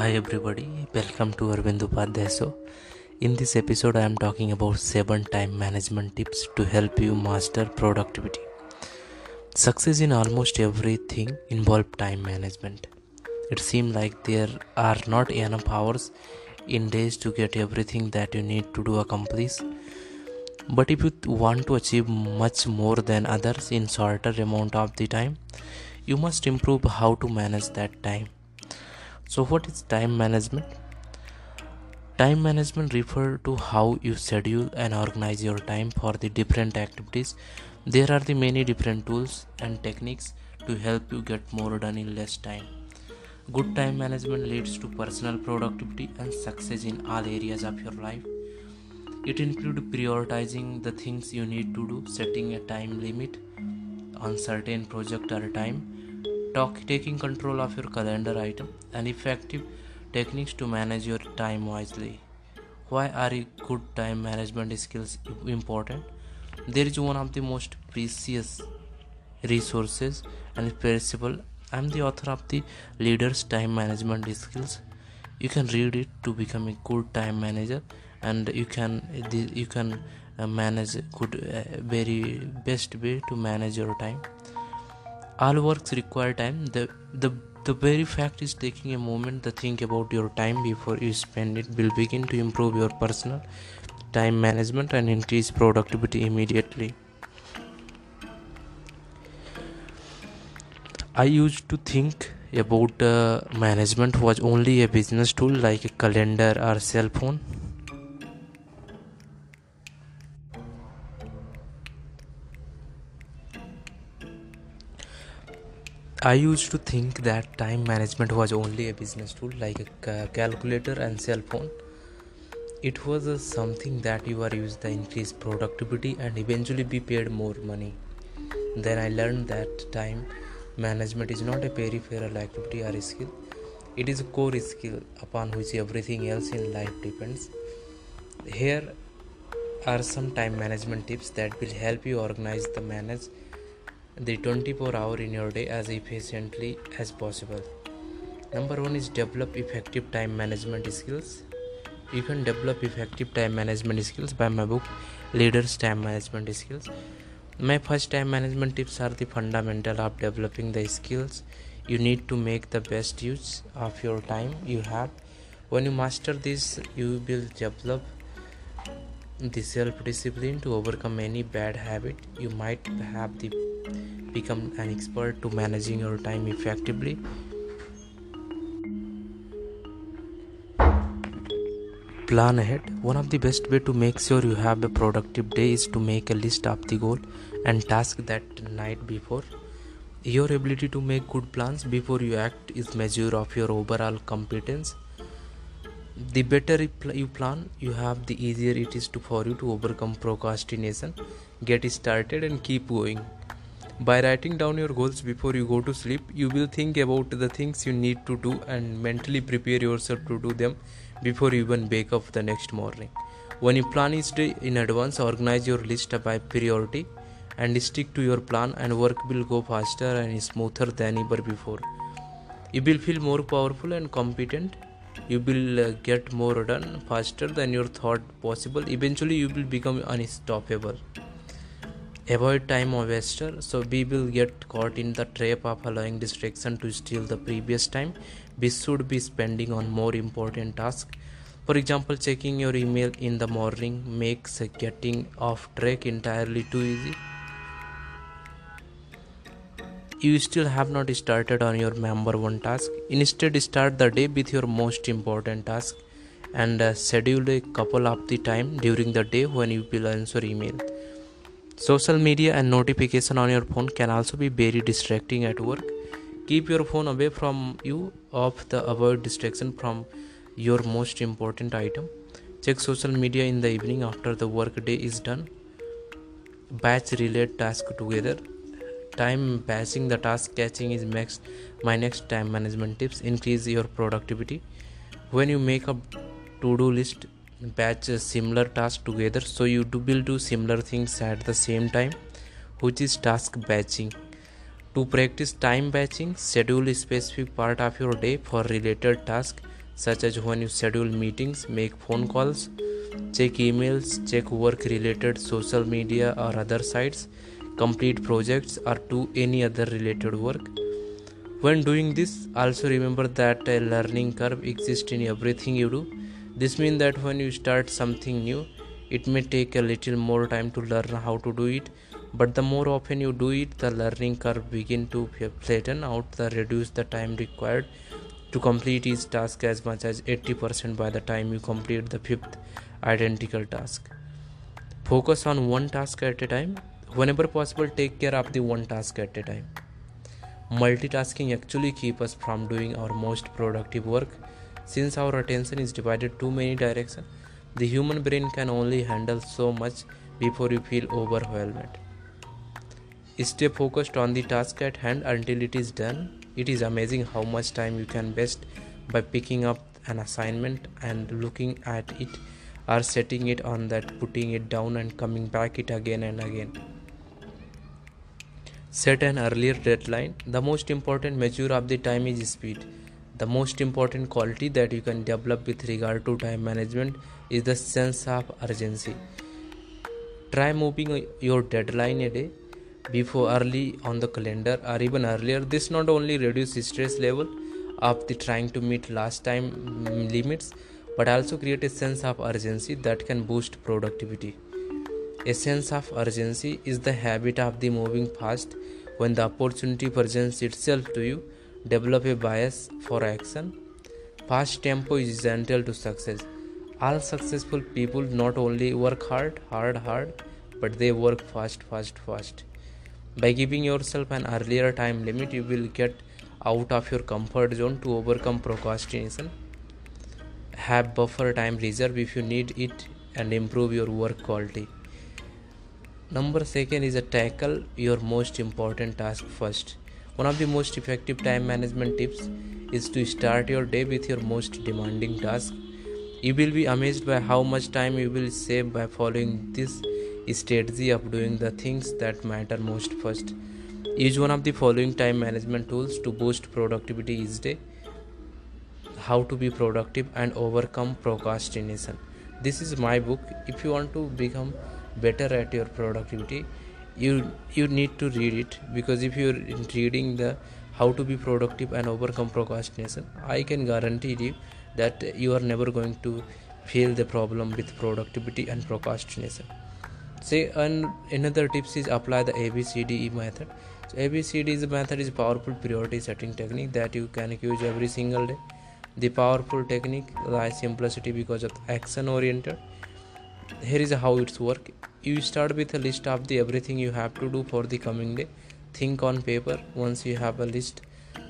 Hi everybody, welcome to Arvind Upadhyay. In this episode, I am talking about 7 time management tips to help you master productivity. Success in almost everything involves time management. It seems like there are not enough hours in days to get everything that you need to do accomplished. But if you want to achieve much more than others in shorter amount of the time, you must improve how to manage that time so, what is time management? Time management refers to how you schedule and organize your time for the different activities. There are the many different tools and techniques to help you get more done in less time. Good time management leads to personal productivity and success in all areas of your life. It includes prioritizing the things you need to do, setting a time limit on certain project or time, talk, taking control of your calendar item and effective techniques to manage your time wisely. Why are good time management skills important? There is one of the most precious resources and perishable. i'm the author of the leaders time management skills. You can read it to become a good time manager and you can you can uh, manage good uh, very best way to manage your time all works require time. The the the very fact is taking a moment to think about your time before you spend it will begin to improve your personal time management and increase productivity immediately. I used to think about uh, management was only a business tool like a calendar or cell phone I used to think that time management was only a business tool like a calculator and cell phone. It was a something that you are used to increase productivity and eventually be paid more money. Then I learned that time management is not a peripheral activity or skill. It is a core skill upon which everything else in life depends. Here are some time management tips that will help you organize the manage the 24 hour in your day as efficiently as possible. Number one is develop effective time management skills. You can develop effective time management skills by my book leaders time management skills. My first time management tips are the fundamental of developing the skills. You need to make the best use of your time you have. When you master this you will develop the self discipline to overcome any bad habit you might have the become an expert to managing your time effectively. Plan ahead. One of the best way to make sure you have a productive day is to make a list of the goal and task that night before. Your ability to make good plans before you act is measure of your overall competence. The better you plan you have the easier it is to for you to overcome procrastination get started and keep going by writing down your goals before you go to sleep, you will think about the things you need to do and mentally prepare yourself to do them before you even wake up the next morning. When you plan each day in advance, organize your list by priority and stick to your plan, and work will go faster and smoother than ever before. You will feel more powerful and competent. You will uh, get more done faster than you thought possible. Eventually, you will become unstoppable avoid time waster. So we will get caught in the trap of allowing distraction to steal the previous time. We should be spending on more important tasks. For example checking your email in the morning makes getting off track entirely too easy. You still have not started on your number one task. Instead start the day with your most important task and uh, schedule a couple of the time during the day when you will answer email Social media and notification on your phone can also be very distracting at work. Keep your phone away from you of the avoid distraction from your most important item. Check social media in the evening after the work day is done. Batch relate task together. Time batching the task catching is next my next time management tips. Increase your productivity. When you make a to-do list batch similar task together so you do will do similar things at the same time which is task batching to practice time batching schedule a specific part of your day for related task such as when you schedule meetings, make phone calls, check emails, check work related social media or other sites, complete projects, or do any other related work. When doing this, also remember that a learning curve exists in everything you do. This means that when you start something new, it may take a little more time to learn how to do it, but the more often you do it, the learning curve begin to flatten out, the reduce the time required to complete each task as much as 80% by the time you complete the fifth identical task. Focus on one task at a time. Whenever possible, take care of the one task at a time. Multitasking actually keeps us from doing our most productive work. Since our attention is divided too many directions, the human brain can only handle so much before you feel overwhelmed. Stay focused on the task at hand until it is done it is amazing how much time you can waste by picking up an assignment and looking at it or setting it on that, putting it down and coming back it again and again. Set an earlier deadline. The most important measure of the time is speed. The most important quality that you can develop with regard to time management is the sense of urgency. Try moving your deadline a day before early on the calendar or even earlier. This not only reduces stress level of the trying to meet last time limits but also create a sense of urgency that can boost productivity. A sense of urgency is the habit of the moving fast when the opportunity presents itself to you develop a bias for action fast tempo is essential to success all successful people not only work hard hard hard but they work fast fast fast by giving yourself an earlier time limit, you will get out of your comfort zone to overcome procrastination. Have buffer time reserve if you need it and improve your work quality. Number second is a tackle your most important task first. One of the most effective time management tips is to start your day with your most demanding task. You will be amazed by how much time you will save by following this strategy of doing the things that matter most first. Use one of the following time management tools to boost productivity each day. How to be productive and overcome procrastination. This is my book. If you want to become better at your productivity, you you need to read it because if you're reading the how to be productive and overcome procrastination, I can guarantee you that you are never going to feel the problem with productivity and procrastination. Say and another tips is apply the abcde method. So abcd is a method is a powerful priority setting technique that you can use every single day. The powerful technique lies simplicity because of action oriented here is how it's work you start with a list of the everything you have to do for the coming day. Think on paper. Once you have a list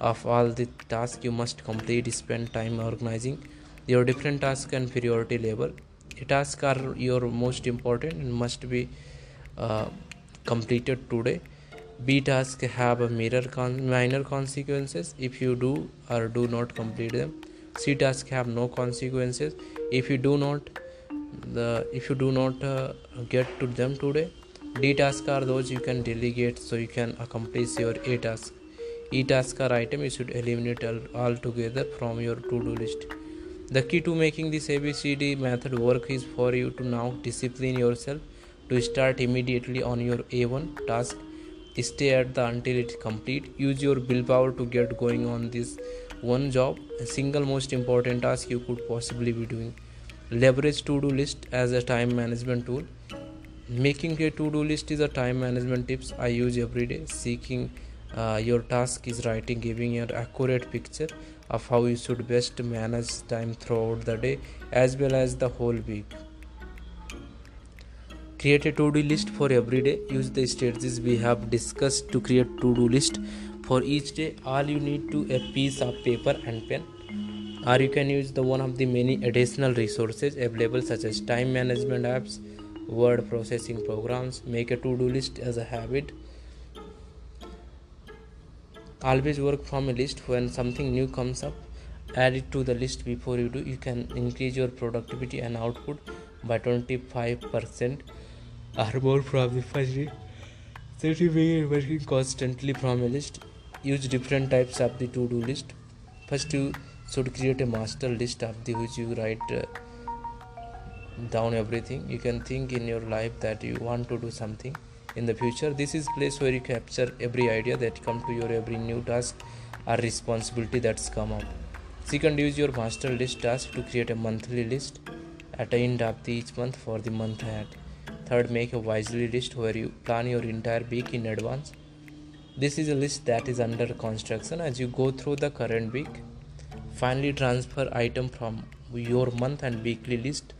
of all the tasks you must complete spend time organizing your different tasks and priority level tasks are your most important and must be uh, completed today. B tasks have a con- minor consequences. If you do or do not complete them. C tasks have no consequences. If you do not the if you do not uh, get to them today d tasks are those you can delegate so you can accomplish your a task e task are item you should eliminate altogether from your to-do list the key to making this ABCD method work is for you to now discipline yourself to start immediately on your A1 task. Stay at the until it's complete. Use your willpower to get going on this one job, a single most important task you could possibly be doing. Leverage to-do list as a time management tool. Making a to-do list is a time management tips I use every day. Seeking uh, your task is writing, giving an accurate picture of how you should best manage time throughout the day as well as the whole week. Create a to-do list for every day. Use the strategies we have discussed to create to-do list for each day. All you need to a piece of paper and pen or you can use the one of the many additional resources available such as time management apps word processing programs make a to-do list as a habit. Always work from a list when something new comes up. Add it to the list before you do. You can increase your productivity and output by 25% or more from the first day. Certificate working constantly from a list use different types of the to-do list. First you should create a master list of the which you write uh, down everything you can think in your life that you want to do something in the future. This is place where you capture every idea that come to your every new task or responsibility that's come up. Second use your master list task to create a monthly list at the end of the each month for the month ahead. Third make a wisely list where you plan your entire week in advance. This is a list that is under construction as you go through the current week finally transfer item from your month and weekly list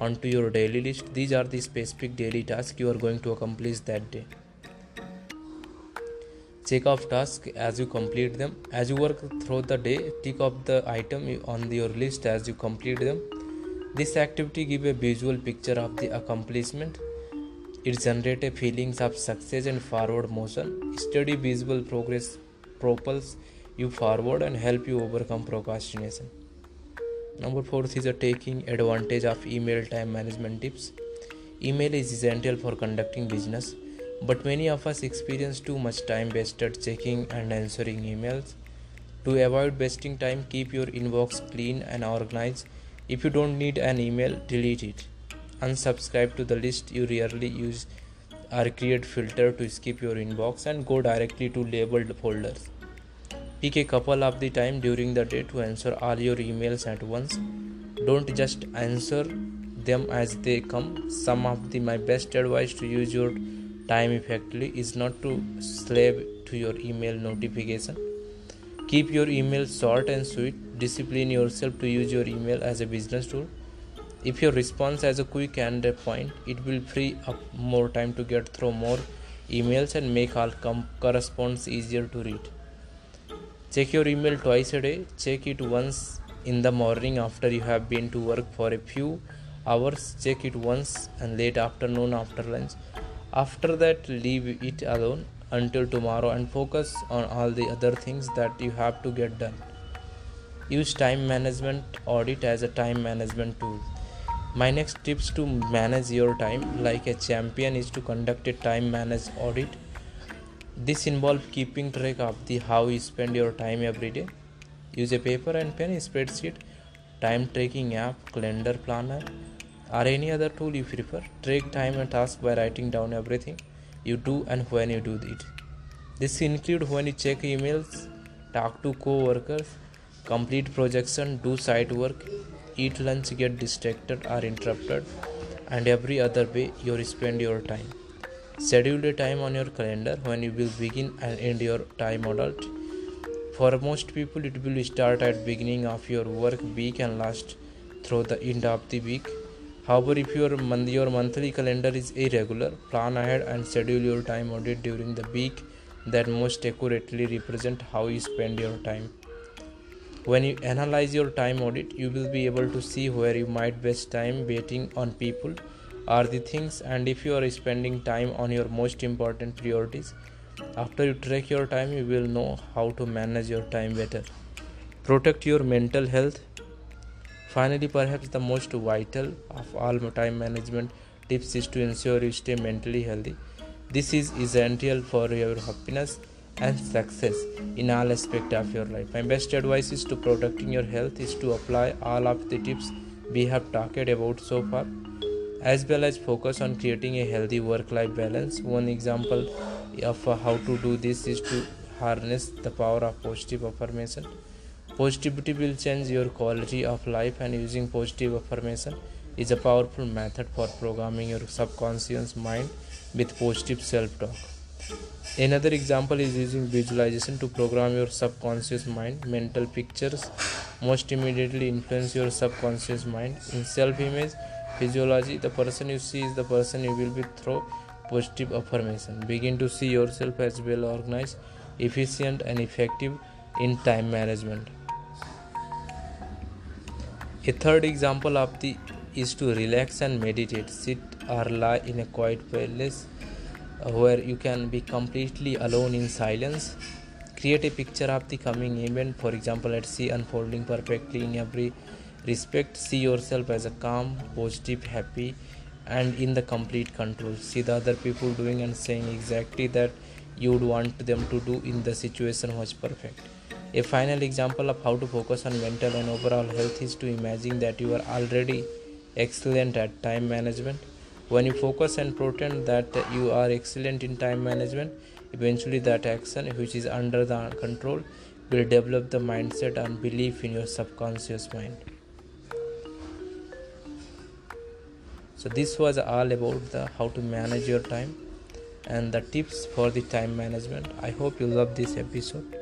onto your daily list. These are the specific daily tasks you are going to accomplish that day. Check off tasks as you complete them. As you work through the day tick off the item on your list as you complete them. This activity give a visual picture of the accomplishment. It generates feelings of success and forward motion. Steady visible progress propels you forward and help you overcome procrastination Number fourth is a taking advantage of email time management tips. Email is essential for conducting business, but many of us experience too much time wasted checking and answering emails. To avoid wasting time, keep your inbox clean and organized. If you don't need an email, delete it. Unsubscribe to the list you rarely use or create filter to skip your inbox and go directly to labeled folders. Pick a couple of the time during the day to answer all your emails at once. Don't just answer them as they come. Some of the my best advice to use your time effectively is not to slave to your email notification. Keep your email short and sweet. Discipline yourself to use your email as a business tool. If your response has a quick and a point, it will free up more time to get through more emails and make all com- correspondence easier to read. Check your email twice a day. Check it once in the morning after you have been to work for a few hours. Check it once and late afternoon after lunch. After that, leave it alone until tomorrow and focus on all the other things that you have to get done. Use time management audit as a time management tool. My next tips to manage your time like a champion is to conduct a time managed audit this involves keeping track of the how you spend your time every day. Use a paper and pen spreadsheet, time tracking app, calendar planner, or any other tool you prefer. Track time and task by writing down everything you do and when you do it. This includes when you check emails, talk to co-workers, complete projection, do site work, eat lunch, get distracted or interrupted, and every other way you spend your time. Schedule a time on your calendar when you will begin and end your time audit. For most people, it will start at beginning of your work week and last through the end of the week. However, if your, month, your monthly calendar is irregular, plan ahead and schedule your time audit during the week that most accurately represent how you spend your time. When you analyze your time audit, you will be able to see where you might waste time waiting on people are the things and if you are spending time on your most important priorities after you track your time you will know how to manage your time better. Protect your mental health. Finally perhaps the most vital of all time management tips is to ensure you stay mentally healthy. This is essential for your happiness and success in all aspects of your life. My best advice is to protecting your health is to apply all of the tips we have talked about so far as well as focus on creating a healthy work life balance. One example of uh, how to do this is to harness the power of positive affirmation. Positivity will change your quality of life, and using positive affirmation is a powerful method for programming your subconscious mind with positive self talk. Another example is using visualization to program your subconscious mind. Mental pictures most immediately influence your subconscious mind. In self image, physiology the person you see is the person you will be through positive affirmation. Begin to see yourself as well organized efficient and effective in time management. A third example of the is to relax and meditate. Sit or lie in a quiet place uh, where you can be completely alone in silence. Create a picture of the coming event for example let's see unfolding perfectly in every respect see yourself as a calm positive happy and in the complete control see the other people doing and saying exactly that you would want them to do in the situation was perfect A final example of how to focus on mental and overall health is to imagine that you are already excellent at time management. When you focus and pretend that you are excellent in time management, eventually that action, which is under the control, will develop the mindset and belief in your subconscious mind. So this was all about the how to manage your time and the tips for the time management. I hope you love this episode